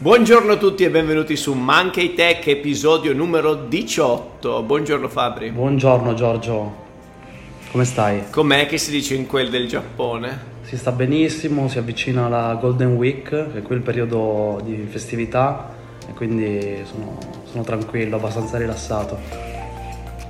Buongiorno a tutti e benvenuti su Monkey Tech episodio numero 18. Buongiorno Fabri. Buongiorno Giorgio, come stai? Com'è che si dice in quel del Giappone? Si sta benissimo, si avvicina la Golden Week, che è quel periodo di festività e quindi sono, sono tranquillo, abbastanza rilassato.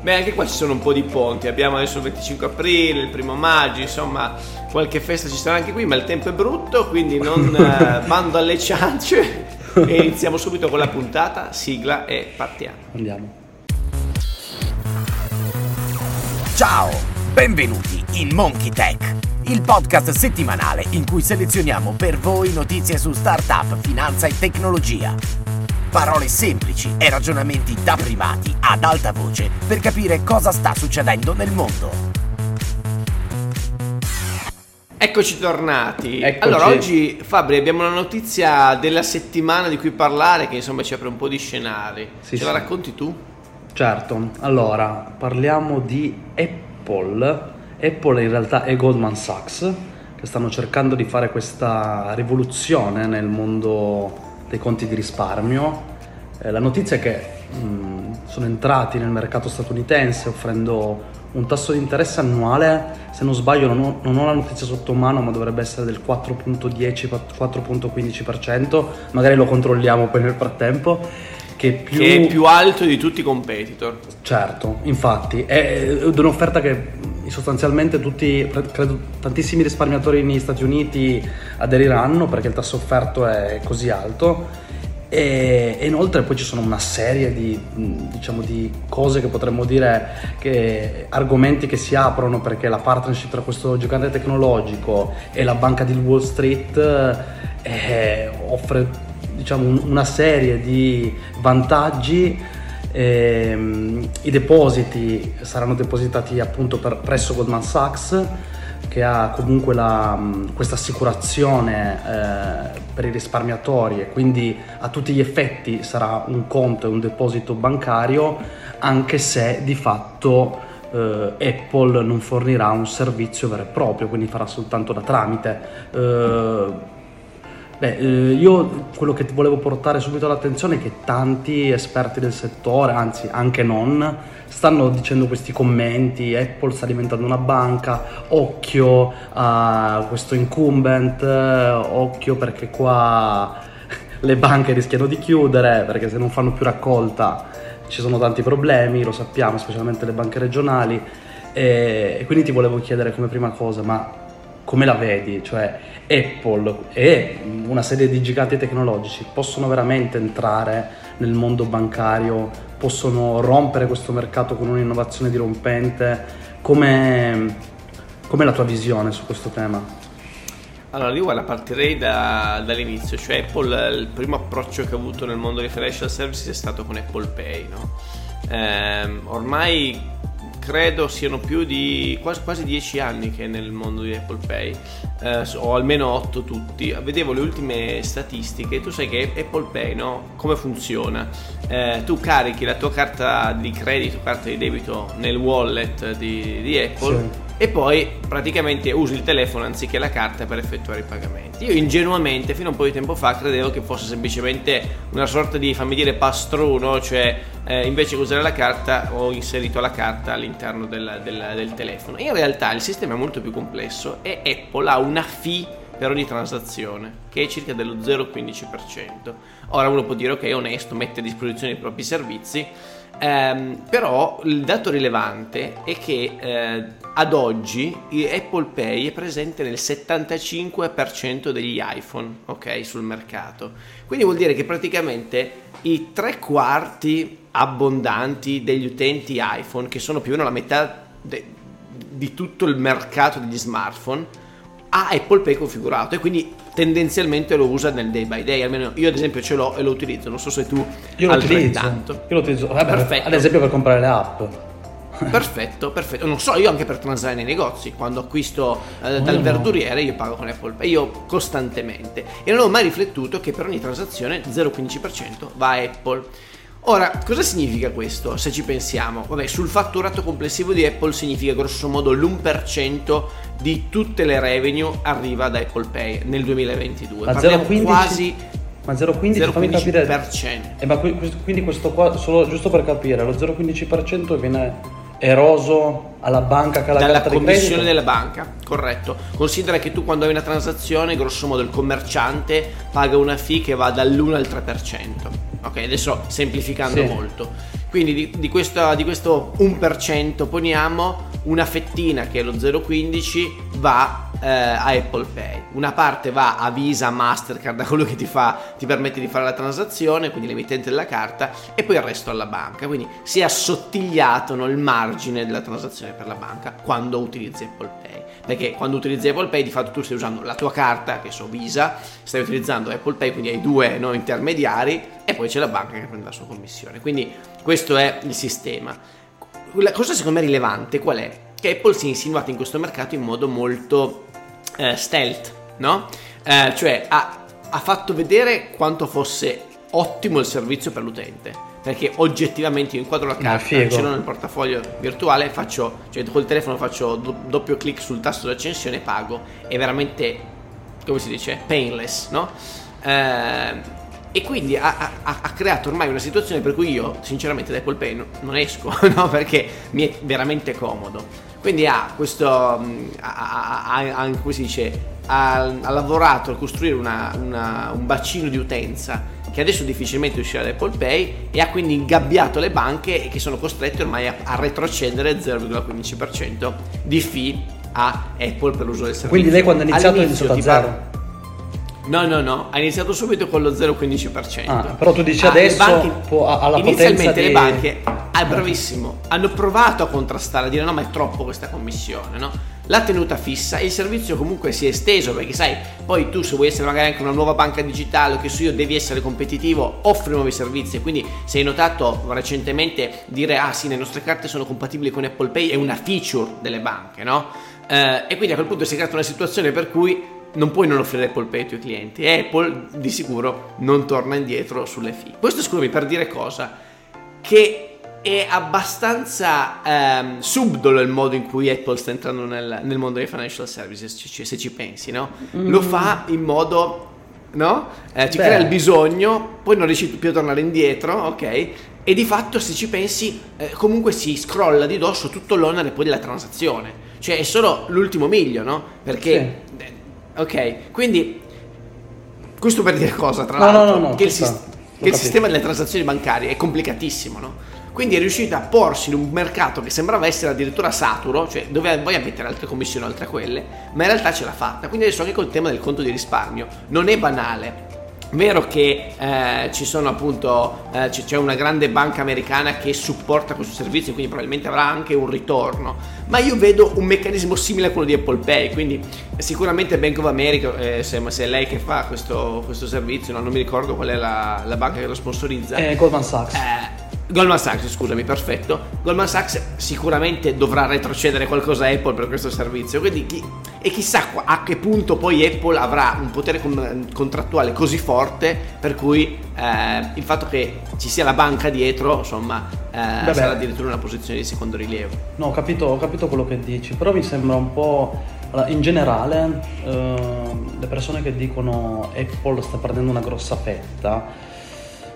Beh, anche qua ci sono un po' di ponti. Abbiamo adesso il 25 aprile, il primo maggio, insomma, qualche festa ci sarà anche qui, ma il tempo è brutto, quindi non eh, bando alle ciance. E iniziamo subito con la puntata, sigla e partiamo. Andiamo. Ciao, benvenuti in Monkey Tech, il podcast settimanale in cui selezioniamo per voi notizie su startup, finanza e tecnologia. Parole semplici e ragionamenti da privati ad alta voce per capire cosa sta succedendo nel mondo. Eccoci tornati. Eccoci. Allora, oggi Fabri abbiamo una notizia della settimana di cui parlare che insomma ci apre un po' di scenari. Sì, Ce la sì. racconti tu? Certo, allora parliamo di Apple. Apple in realtà è Goldman Sachs, che stanno cercando di fare questa rivoluzione nel mondo dei conti di risparmio. Eh, la notizia è che mh, sono entrati nel mercato statunitense offrendo un tasso di interesse annuale, se non sbaglio non ho, non ho la notizia sotto mano, ma dovrebbe essere del 4.10-4.15%, magari lo controlliamo poi nel frattempo, che più... Che è più alto di tutti i competitor. Certo, infatti, è un'offerta che sostanzialmente tutti, credo tantissimi risparmiatori negli Stati Uniti aderiranno perché il tasso offerto è così alto e, inoltre poi ci sono una serie di, diciamo, di cose che potremmo dire, che, argomenti che si aprono perché la partnership tra questo gigante tecnologico e la banca di Wall Street eh, offre diciamo, un- una serie di vantaggi Ehm, I depositi saranno depositati appunto per- presso Goldman Sachs che ha comunque mh, questa assicurazione eh, per i risparmiatori e quindi a tutti gli effetti sarà un conto e un deposito bancario anche se di fatto eh, Apple non fornirà un servizio vero e proprio, quindi farà soltanto da tramite. Eh, Beh, eh, io quello che ti volevo portare subito all'attenzione è che tanti esperti del settore, anzi anche non, stanno dicendo questi commenti, Apple sta diventando una banca, occhio a questo incumbent, eh, occhio perché qua le banche rischiano di chiudere, perché se non fanno più raccolta ci sono tanti problemi, lo sappiamo, specialmente le banche regionali. E, e quindi ti volevo chiedere come prima cosa, ma come la vedi? Cioè Apple e una serie di giganti tecnologici possono veramente entrare nel mondo bancario, possono rompere questo mercato con un'innovazione dirompente? Come, com'è la tua visione su questo tema? Allora, io guarda, partirei da- dall'inizio, cioè Apple, il primo approccio che ha avuto nel mondo dei financial services è stato con Apple Pay, no? Ehm, ormai credo siano più di quasi, quasi 10 anni che è nel mondo di Apple Pay, eh, o almeno 8 tutti. Vedevo le ultime statistiche, tu sai che Apple Pay, no? Come funziona? Eh, tu carichi la tua carta di credito, carta di debito nel wallet di, di Apple Sì. E poi praticamente usi il telefono anziché la carta per effettuare i pagamenti. Io ingenuamente fino a un po' di tempo fa credevo che fosse semplicemente una sorta di, fammi dire, pastruno, cioè eh, invece che usare la carta ho inserito la carta all'interno del, del- del telefono. In realtà il sistema è molto più complesso e Apple ha una fee per ogni transazione, che è circa dello 0,15%. Ora uno può dire ok, è onesto, mette a disposizione i propri servizi, ehm, però il dato rilevante è che eh, ad oggi Apple Pay è presente nel 75% degli iPhone, ok, sul mercato. Quindi vuol dire che praticamente i tre quarti abbondanti degli utenti iPhone, che sono più o meno la metà de- di tutto il mercato degli smartphone, ha Apple Pay configurato e quindi tendenzialmente lo usa nel day by day. Almeno io, ad esempio, ce l'ho e lo utilizzo. Non so se tu Io lo utilizzo, io lo utilizzo vabbè, Perfetto. ad esempio per comprare le app. Perfetto, perfetto. Non so, io anche per transare nei negozi, quando acquisto eh, dal no. verduriere, io pago con Apple Pay, io costantemente. E non ho mai riflettuto che per ogni transazione 0,15% va a Apple. Ora, cosa significa questo se ci pensiamo? Vabbè, sul fatturato complessivo di Apple significa grosso modo l'1% di tutte le revenue arriva da Apple Pay nel 2022. Ma Parliamo 0,15? quasi Ma 0,15 fammi capire. 0,15%. Eh, ma qui- quindi questo qua, solo giusto per capire, lo 0,15% viene eroso alla banca che ha la dalla commissione della banca, corretto. Considera che tu quando hai una transazione, grosso modo il commerciante paga una fee che va dall'1 al 3%. Ok, adesso semplificando Sì. molto. Quindi di, di questo, di questo 1% poniamo una fettina che è lo 0,15 va eh, a Apple Pay. Una parte va a Visa, Mastercard, a quello che ti, fa, ti permette di fare la transazione, quindi l'emittente della carta, e poi il resto alla banca. Quindi si è assottigliato no, il margine della transazione per la banca quando utilizzi Apple Pay. Perché quando utilizzi Apple Pay di fatto tu stai usando la tua carta, che so Visa, stai utilizzando Apple Pay, quindi hai due no, intermediari e poi c'è la banca che prende la sua commissione. Quindi questo è il sistema. La cosa secondo me rilevante qual è? Che Apple si è insinuata in questo mercato in modo molto eh, stealth, no? Eh, cioè ha, ha fatto vedere quanto fosse ottimo il servizio per l'utente. Perché oggettivamente io inquadro la Ma carta, figo. ce l'ho nel portafoglio virtuale, faccio, cioè col telefono faccio do- doppio clic sul tasto d'accensione e pago. È veramente, come si dice, painless, no? Eh, e quindi ha, ha- ha creato ormai una situazione per cui io, sinceramente, da Apple Pay no- non esco, no? Perché mi è veramente comodo. Quindi ha questo, mh, ha, come si dice, ha, lavorato a costruire una- una- un bacino di utenza che adesso difficilmente uscirà da Apple Pay e ha quindi ingabbiato le banche che sono costrette ormai a, a retrocedere 0,15% di fee a Apple per l'uso del servizio. Quindi lei quando ha iniziato All'inizio iniziato a zero? No, no, no, ha iniziato subito con lo 0,15%. Ah, però tu dici Ah, le adesso può- ha- ha la inizialmente potenza le di- banche, ah, bravissimo, hanno provato a contrastare, a dire no, ma è troppo questa commissione, no? L'ha tenuta fissa e il servizio comunque si è esteso perché sai, poi tu se vuoi essere magari anche una nuova banca digitale o che so io devi essere competitivo, offri nuovi servizi. Quindi se hai notato recentemente dire ah sì, le nostre carte sono compatibili con Apple Pay è una feature delle banche, no? Eh, e quindi a quel punto si è creata una situazione per cui non puoi non offrire Apple ai tuoi clienti e Apple di sicuro non torna indietro sulle fee. Questo scusami per dire cosa? Che è abbastanza ehm, subdolo il modo in cui Apple sta entrando nel, nel mondo dei financial services, ci- se ci pensi, no? Lo fa in modo, no? Eh, ci Beh. crea il bisogno, poi non riesci più a tornare indietro, ok? E di fatto se ci pensi eh, comunque si scrolla di dosso tutto l'onere poi della transazione. Cioè è solo l'ultimo miglio, no? Perché... eh, Ok, quindi... Questo per dire cosa, tra No, l'altro? no, no, no, che il, ci sta. sis- L'ho che il sistema delle transazioni bancarie è complicatissimo, no? Quindi è riuscita a porsi in un mercato che sembrava essere addirittura saturo, cioè doveva poi mettere altre commissioni oltre a quelle, ma in realtà ce l'ha fatta. Quindi adesso anche col tema del conto di risparmio non è banale. Vero che eh, ci sono appunto eh, c- c'è una grande banca americana che supporta questo servizio, quindi probabilmente avrà anche un ritorno. Ma io vedo un meccanismo simile a quello di Apple Pay, quindi sicuramente Bank of America, eh, se, se è lei che fa questo, questo servizio, no? non mi ricordo qual è la, la banca che lo sponsorizza. Eh, Goldman Sachs. Eh, Goldman Sachs, scusami, perfetto. Goldman Sachs sicuramente dovrà retrocedere qualcosa a Apple per questo servizio. Quindi chi- e chissà a che punto poi Apple avrà un potere con- contrattuale così forte per cui eh, il fatto che ci sia la banca dietro, insomma, eh, sarà addirittura una posizione di secondo rilievo. No, ho capito, ho capito quello che dici, però mi sembra un po'... allora, in generale, ehm, le persone che dicono Apple sta perdendo una grossa fetta,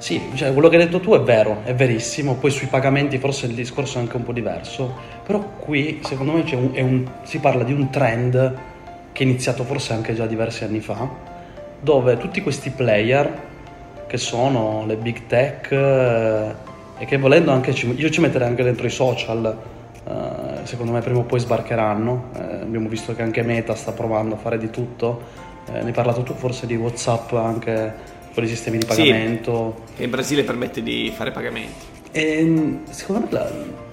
sì, cioè, quello che hai detto tu è vero, è verissimo, poi sui pagamenti forse il discorso è anche un po' diverso, però qui secondo me un- un- si parla di un trend che è iniziato forse anche già diversi anni fa, dove tutti questi player, che sono le big tech, eh, e che volendo anche, ci- io ci metterei anche dentro i social, eh, secondo me prima o poi sbarcheranno, Eh, abbiamo visto che anche Meta sta provando a fare di tutto, Eh, ne hai parlato tu forse di Whatsapp anche con i sistemi di Sì. pagamento. Che in Brasile permette di fare pagamenti. E mh, secondo me la,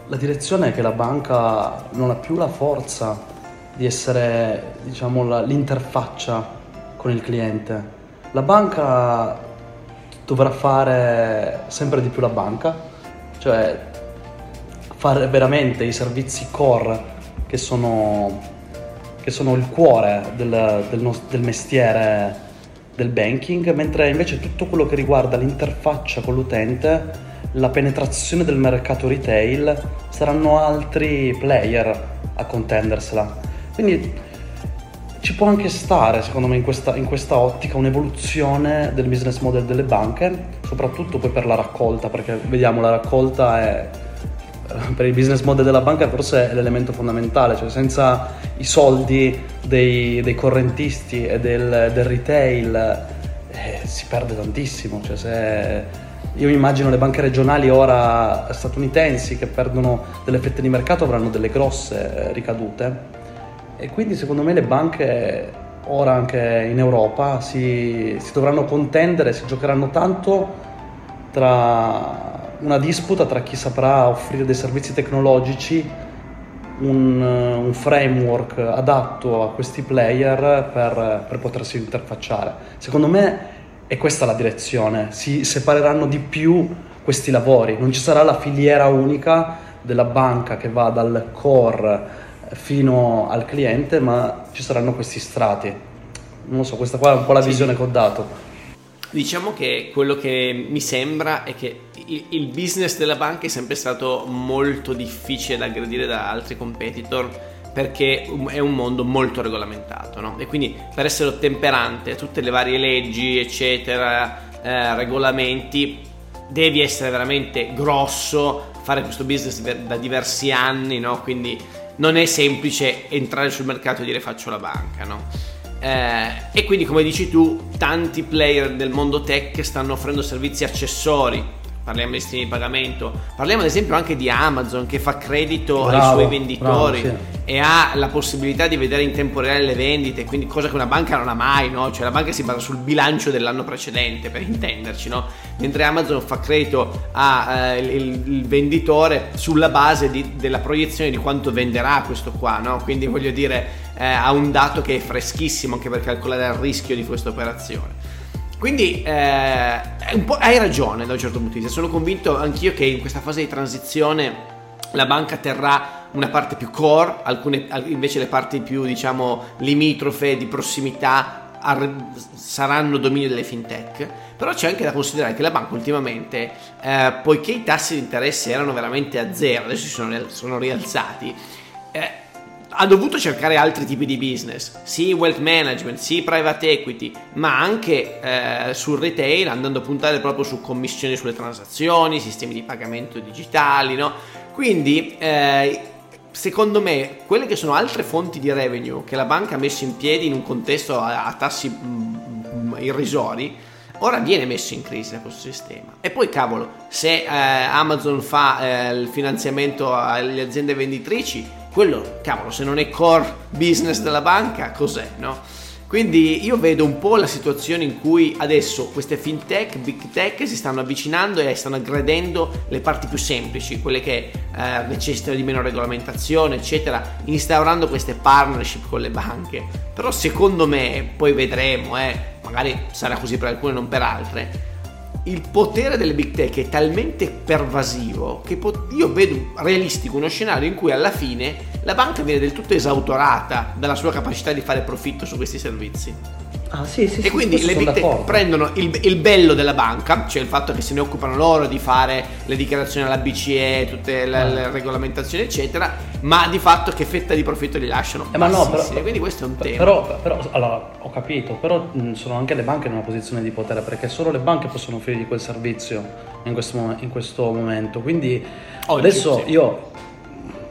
la direzione è che la banca non ha più la forza di essere, diciamo, la- l'interfaccia con il cliente. La banca dovrà fare sempre di più la banca, cioè fare veramente i servizi core che sono, che sono il cuore del, del del mestiere del banking, mentre invece tutto quello che riguarda l'interfaccia con l'utente, la penetrazione del mercato retail, saranno altri player a contendersela. Quindi ci può anche stare, secondo me, in questa, in questa, ottica un'evoluzione del business model delle banche, soprattutto poi per la raccolta, perché vediamo la raccolta è per il business model della banca forse è l'elemento fondamentale, cioè senza i soldi dei, dei correntisti e del, del retail eh, si perde tantissimo. Cioè se, io immagino le banche regionali ora statunitensi che perdono delle fette di mercato avranno delle grosse ricadute e quindi secondo me le banche ora anche in Europa si, si dovranno contendere, si giocheranno tanto tra una disputa tra chi saprà offrire dei servizi tecnologici, un, un framework adatto a questi player per, per potersi interfacciare. Secondo me è questa la direzione, si separeranno di più questi lavori, non ci sarà la filiera unica della banca che va dal core fino al cliente, ma ci saranno questi strati. Non lo so, questa qua è un po' la visione che ho dato. Diciamo che quello che mi sembra è che il business della banca è sempre stato molto difficile da aggredire da altri competitor perché è un mondo molto regolamentato no? e quindi per essere ottemperante a tutte le varie leggi eccetera eh, regolamenti devi essere veramente grosso fare questo business da diversi anni no? quindi non è semplice entrare sul mercato e dire faccio la banca no? Eh, e quindi come dici tu tanti player del mondo tech stanno offrendo servizi accessori parliamo di sistemi di pagamento, parliamo ad esempio anche di Amazon che fa credito bravo, ai suoi venditori bravo, sì. e ha la possibilità di vedere in tempo reale le vendite, quindi cosa che una banca non ha mai, no? Cioè la banca si basa sul bilancio dell'anno precedente per intenderci, no? Mentre Amazon fa credito al eh, venditore sulla base di, della proiezione di quanto venderà questo qua, no? Quindi voglio dire eh, ha un dato che è freschissimo anche per calcolare il rischio di questa operazione. Quindi eh, hai ragione da un certo punto di vista, sono convinto anch'io che in questa fase di transizione la banca terrà una parte più core, alcune, invece le parti più diciamo limitrofe di prossimità saranno dominio delle fintech, però c'è anche da considerare che la banca ultimamente, eh, poiché i tassi di interesse erano veramente a zero, adesso sono, sono rialzati, eh, ha dovuto cercare altri tipi di business, sì wealth management, sì private equity, ma anche eh, sul retail andando a puntare proprio su commissioni sulle transazioni, sistemi di pagamento digitali, no? Quindi eh, secondo me quelle che sono altre fonti di revenue che la banca ha messo in piedi in un contesto a, a tassi mm, irrisori, ora viene messo in crisi da questo sistema. E poi cavolo, se eh, Amazon fa eh, il finanziamento alle aziende venditrici, quello, cavolo, se non è core business della banca, cos'è, no? Quindi io vedo un po' la situazione in cui adesso queste fintech, big tech si stanno avvicinando e stanno aggredendo le parti più semplici, quelle che eh, necessitano di meno regolamentazione, eccetera, instaurando queste partnership con le banche. Però secondo me, poi vedremo, eh, magari sarà così per alcune non per altre, il potere delle big tech è talmente pervasivo che io vedo realistico uno scenario in cui alla fine la banca viene del tutto esautorata dalla sua capacità di fare profitto su questi servizi. Ah, sì, sì, e sì, quindi le tech prendono il, il, bello della banca, cioè il fatto che se ne occupano loro di fare le dichiarazioni alla BCE, tutte le, le ah. regolamentazioni, eccetera, ma di fatto che fetta di profitto li lasciano. Eh, ma no, però, quindi questo è un tema. Però, però, allora, ho capito, però sono anche le banche in una posizione di potere perché solo le banche possono offrire quel servizio in questo, in questo momento. Quindi Oggi, adesso sì. io,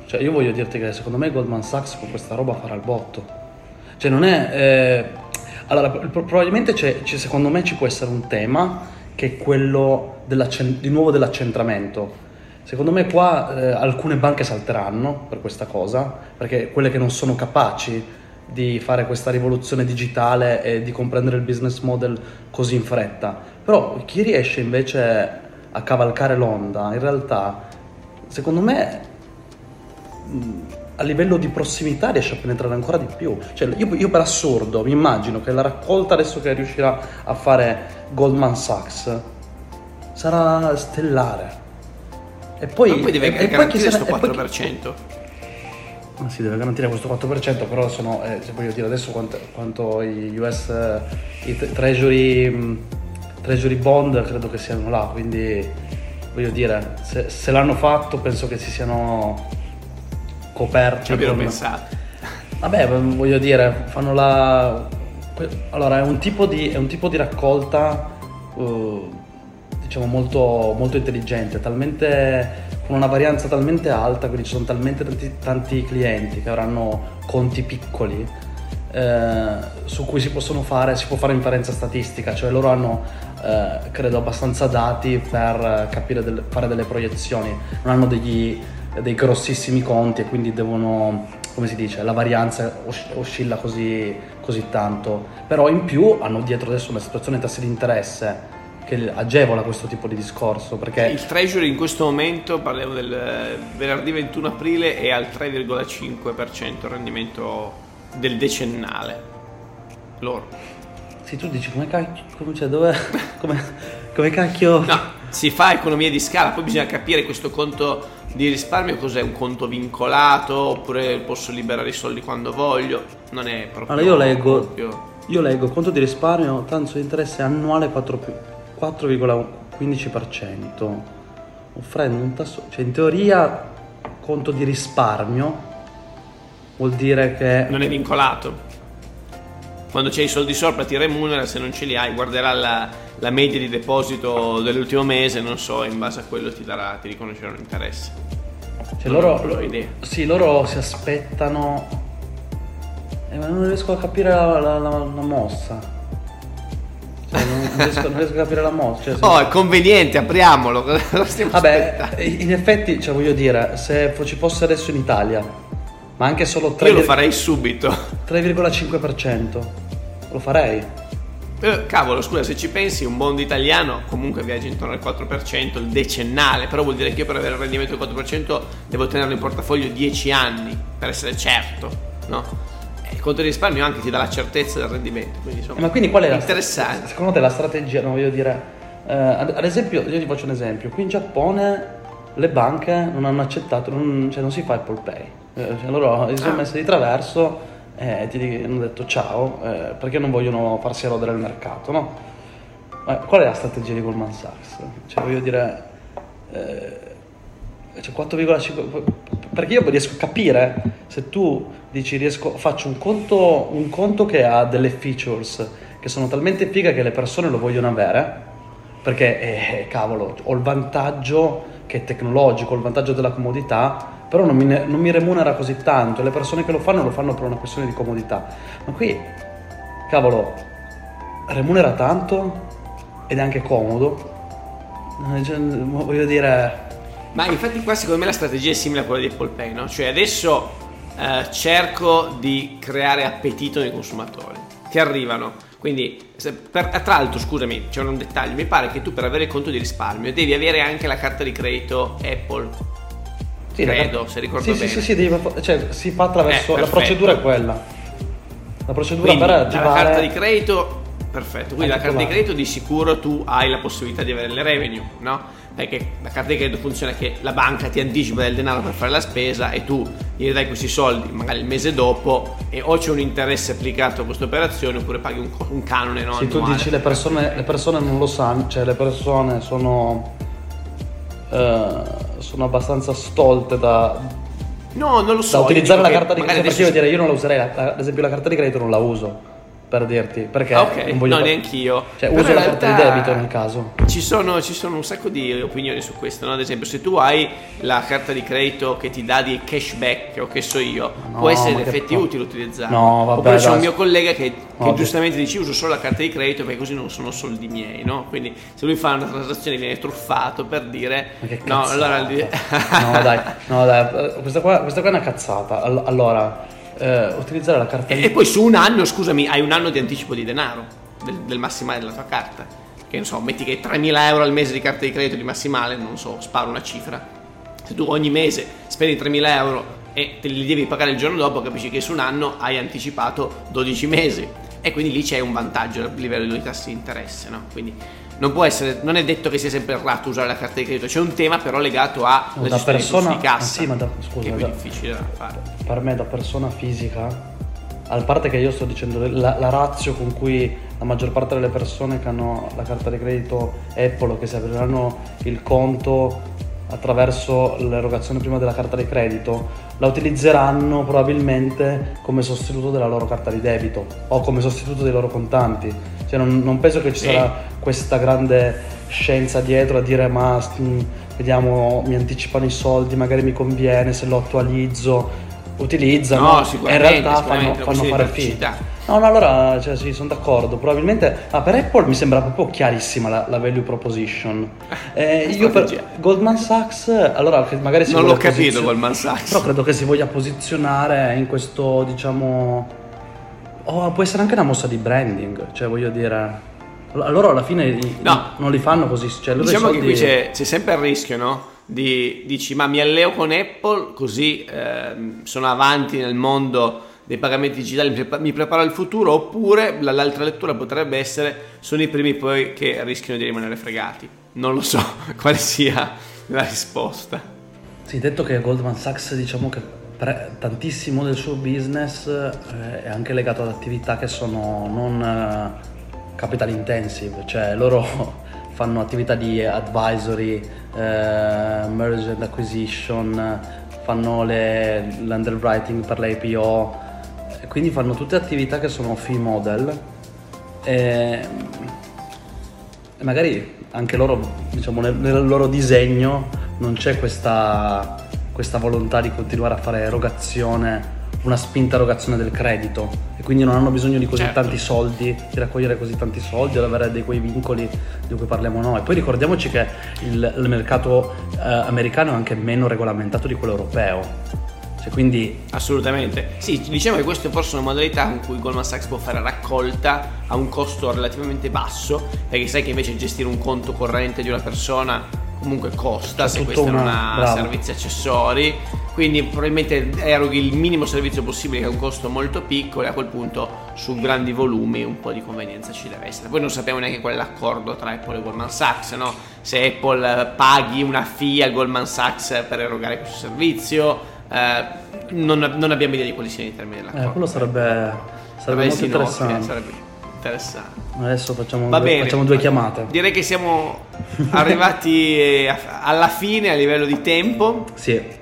cioè, io voglio dirti che secondo me Goldman Sachs con questa roba farà il botto. Cioè non è... Eh, allora, probabilmente c'è, c'è, secondo me ci può essere un tema che è quello di nuovo dell'accentramento. Secondo me qua eh, alcune banche salteranno per questa cosa, perché quelle che non sono capaci di fare questa rivoluzione digitale e di comprendere il business model così in fretta. Però chi riesce invece a cavalcare l'onda, in realtà, secondo me a livello di prossimità riesce a penetrare ancora di più. Cioè, io, io, per assurdo mi immagino che la raccolta adesso che riuscirà a fare Goldman Sachs sarà stellare. E poi, Ma poi deve e, garantire questo 4%. Ma sì, deve garantire questo 4%, però sono, eh, se voglio dire adesso quanto, quanto i US, eh, i treasury, treasury bond credo che siano là, quindi voglio dire, se, se l'hanno fatto penso che si siano coperti. Ci abbiamo con... pensato. Vabbè, voglio dire, fanno la... Allora, è un tipo di, è un tipo di raccolta, uh, diciamo, molto, molto intelligente, talmente, con una varianza talmente alta, quindi ci sono talmente tanti, tanti clienti che avranno conti piccoli, eh, su cui si possono fare, si può fare inferenza statistica, cioè loro hanno, eh, credo, abbastanza dati per capire, del, fare delle proiezioni, non hanno degli, dei grossissimi conti e quindi devono come si dice, la varianza oscilla così, così tanto, però in più hanno dietro adesso una situazione di tassi di interesse che agevola questo tipo di discorso perché il treasury in questo momento parliamo del eh, venerdì 21 aprile è al 3,5% il rendimento del decennale. Loro. Sì tu dici come cacchio come, cioè, dove, come, come cacchio? No si fa economia di scala poi bisogna capire questo conto di risparmio cos'è? Un conto vincolato oppure posso liberare i soldi quando voglio? Non è proprio... Allora io leggo, proprio... io leggo conto di risparmio, tanto di interesse annuale 4,15%, offrendo un tasso... Cioè in teoria conto di risparmio vuol dire che... Non è vincolato. Quando c'hai i soldi sopra ti remunera, se non ce li hai guarderà la, la media di deposito dell'ultimo mese, non so, in base a quello ti darà, ti riconoscerà un interesse. Cioè loro, loro, sì, loro si aspettano, eh, ma non riesco a capire la, la, la, mossa. Cioè, non, riesco, non, riesco, a capire la mossa. Cioè, oh, è conveniente, apriamolo. Vabbè, in effetti, cioè, voglio dire, se ci fosse adesso in Italia ma anche solo 3, Io lo farei subito. 3,5%. Lo farei. Eh, cavolo, scusa, se ci pensi, un bond italiano comunque viaggia intorno al 4%, il decennale, però vuol dire che io per avere il rendimento del 4% devo tenerlo in portafoglio 10 anni per essere certo, no? Eh, il conto di risparmio anche ti dà la certezza del rendimento, quindi insomma, eh, Ma quindi qual è interessante. La, secondo te la strategia, non voglio dire, eh, ad, esempio, io ti faccio un esempio, qui in Giappone le banche non hanno accettato, non, cioè non si fa Apple Pay eh, cioè loro si sono ah. messi di traverso eh, ti hanno detto ciao eh, perché non vogliono farsi erodere il mercato, no? Ma qual è la strategia di Goldman Sachs? Cioè voglio dire, eh, cioè 4,5 perché io riesco a capire se tu dici riesco, faccio un conto, un conto che ha delle features che sono talmente fighe che le persone lo vogliono avere perché eh, cavolo ho il vantaggio che è tecnologico, il vantaggio della comodità però non mi, non mi remunera così tanto le persone che lo fanno lo fanno per una questione di comodità. Ma qui, cavolo, remunera tanto ed è anche comodo. Eh, cioè, voglio dire... Ma infatti qua secondo me la strategia è simile a quella di Apple Pay, no? Cioè adesso eh, cerco di creare appetito nei consumatori. Ti arrivano. Quindi, per, tra l'altro, scusami, c'è un dettaglio. Mi pare che tu per avere il conto di risparmio devi avere anche la carta di credito Apple sì, credo, se ricordo sì, bene. Sì, sì, sì, cioè, si fa attraverso... Eh, la procedura è quella. La procedura Quindi, per attivare... La carta di credito, perfetto. Quindi la carta di credito di sicuro tu hai la possibilità di avere le revenue, no? Perché la carta di credito funziona che la banca ti anticipa del denaro per fare la spesa e tu gli dai questi soldi magari il mese dopo e o c'è un interesse applicato a questa operazione oppure paghi un, un canone no, Sì, tu dici le persone, le persone non lo sanno, cioè le persone sono... Uh, sono abbastanza stolte da, no, non lo so, da utilizzare la carta di credito. Perché io direi, io non la userei, ad esempio la carta di credito non la uso per dirti perché ah, okay. non voglio no, neanch'io. Cioè Però uso la carta di debito nel caso. ci sono, ci sono un sacco di opinioni su questo no? ad esempio se tu hai la carta di credito che ti dà di cashback o che so io no, può essere in effetti po- utile utilizzarla no, vabbè, oppure c'è un mio collega che, che giustamente dice uso solo la carta di credito perché così non sono soldi miei no? quindi se lui fa una transazione viene truffato per dire no allora no dai, no dai questa qua, questa qua è una cazzata. Allora eh, utilizzare la carta e, e poi su un anno, scusami, hai un anno di anticipo di denaro del, del massimale della tua carta. Che non so, metti che 3.000 euro al mese di carta di credito di massimale, non so, sparo una cifra. Se tu ogni mese spendi 3.000 euro e te li devi pagare il giorno dopo, capisci che su un anno hai anticipato 12 mesi. E quindi lì c'è un vantaggio a livello di tassi di interesse, no? Quindi non può essere, non è detto che sia sempre errato usare la carta di credito, c'è un tema però legato a no, da persona, di cassa, sì, ma da, scusa, da, difficile da fare. Per me da persona fisica, a parte che io sto dicendo la, la razio con cui la maggior parte delle persone che hanno la carta di credito Apple che si apriranno il conto attraverso l'erogazione prima della carta di credito, la utilizzeranno probabilmente come sostituto della loro carta di debito o come sostituto dei loro contanti. Cioè non, non penso che ci sarà questa grande scienza dietro a dire ma mh, mm, vediamo mi anticipano i soldi, magari mi conviene se lo attualizzo. Utilizzano no, e in realtà fanno, fanno fare finta. No, no, allora cioè, sì, sono d'accordo. Probabilmente ah, per Apple mi sembra proprio chiarissima la, la value proposition. Eh, io per Goldman Sachs, allora magari si Non l'ho capito posizio- Goldman Sachs. Però credo che si voglia posizionare in questo, diciamo. Oh, può essere anche una mossa di branding, cioè voglio dire. Allora alla fine no. non li fanno così. Cioè, diciamo soldi... che qui c'è, c'è, sempre il rischio, no? Di, dici, ma mi alleo con Apple, così eh, sono avanti nel mondo dei pagamenti digitali, mi preparo al futuro, oppure l'altra lettura potrebbe essere sono i primi poi che rischiano di rimanere fregati. Non lo so quale sia la risposta. Sì, detto che Goldman Sachs diciamo che pre- tantissimo del suo business eh, è anche legato ad attività che sono non eh, capital intensive, cioè loro fanno attività di advisory, eh, merge and acquisition, fanno le, l'underwriting per l'IPO, quindi fanno tutte attività che sono fee model e, e magari anche loro, diciamo, nel, nel loro disegno non c'è questa, questa volontà di continuare a fare erogazione una spinta erogazione del credito e quindi non hanno bisogno di così certo. tanti soldi, di raccogliere così tanti soldi, ad avere dei quei vincoli di cui parliamo noi. Poi ricordiamoci che il, il mercato eh, americano è anche meno regolamentato di quello europeo cioè, quindi... Assolutamente. Sì, diciamo che questa è forse una modalità in cui Goldman Sachs può fare raccolta a un costo relativamente basso, perché sai che invece gestire un conto corrente di una persona comunque costa C'è se questo una... non ha servizi accessori quindi probabilmente eroghi il minimo servizio possibile che ha un costo molto piccolo e a quel punto su grandi volumi un po' di convenienza ci deve essere poi non sappiamo neanche qual è l'accordo tra Apple e Goldman Sachs no? se Apple paghi una fee a Goldman Sachs per erogare questo servizio eh, non, non, abbiamo idea di quali siano i termini dell'accordo. Eh, quello sarebbe, sarebbe molto interessante. sarebbe interessante. Adesso facciamo, due, facciamo due chiamate. Direi che siamo arrivati alla fine a livello di tempo. Sì.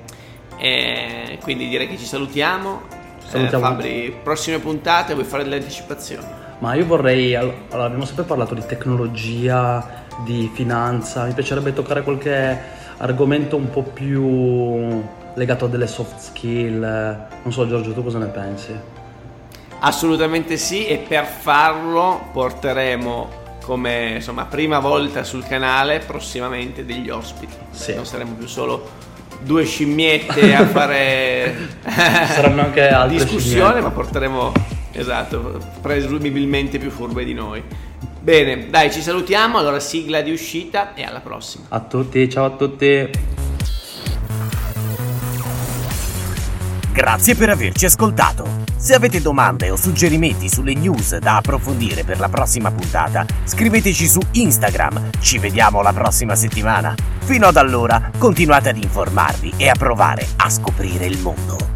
E quindi direi che ci salutiamo. salutiamo. Eh, Fabri, prossime puntate vuoi fare delle anticipazioni? Ma io vorrei, allora abbiamo sempre parlato di tecnologia, di finanza, mi piacerebbe toccare qualche argomento un po' più legato a delle soft skill. Non so Giorgio, tu cosa ne pensi? Assolutamente sì e per farlo porteremo come insomma prima volta sul canale prossimamente degli ospiti. Sì. Non saremo più solo due scimmiette a fare saranno anche altre discussione, scimmiette. ma porteremo esatto, presumibilmente più furbe di noi. Bene, dai, ci salutiamo, allora sigla di uscita e alla prossima. A tutti, ciao a tutti. Grazie per averci ascoltato. Se avete domande o suggerimenti sulle news da approfondire per la prossima puntata, scriveteci su Instagram. Ci vediamo la prossima settimana. Fino ad allora, continuate ad informarvi e a provare a scoprire il mondo.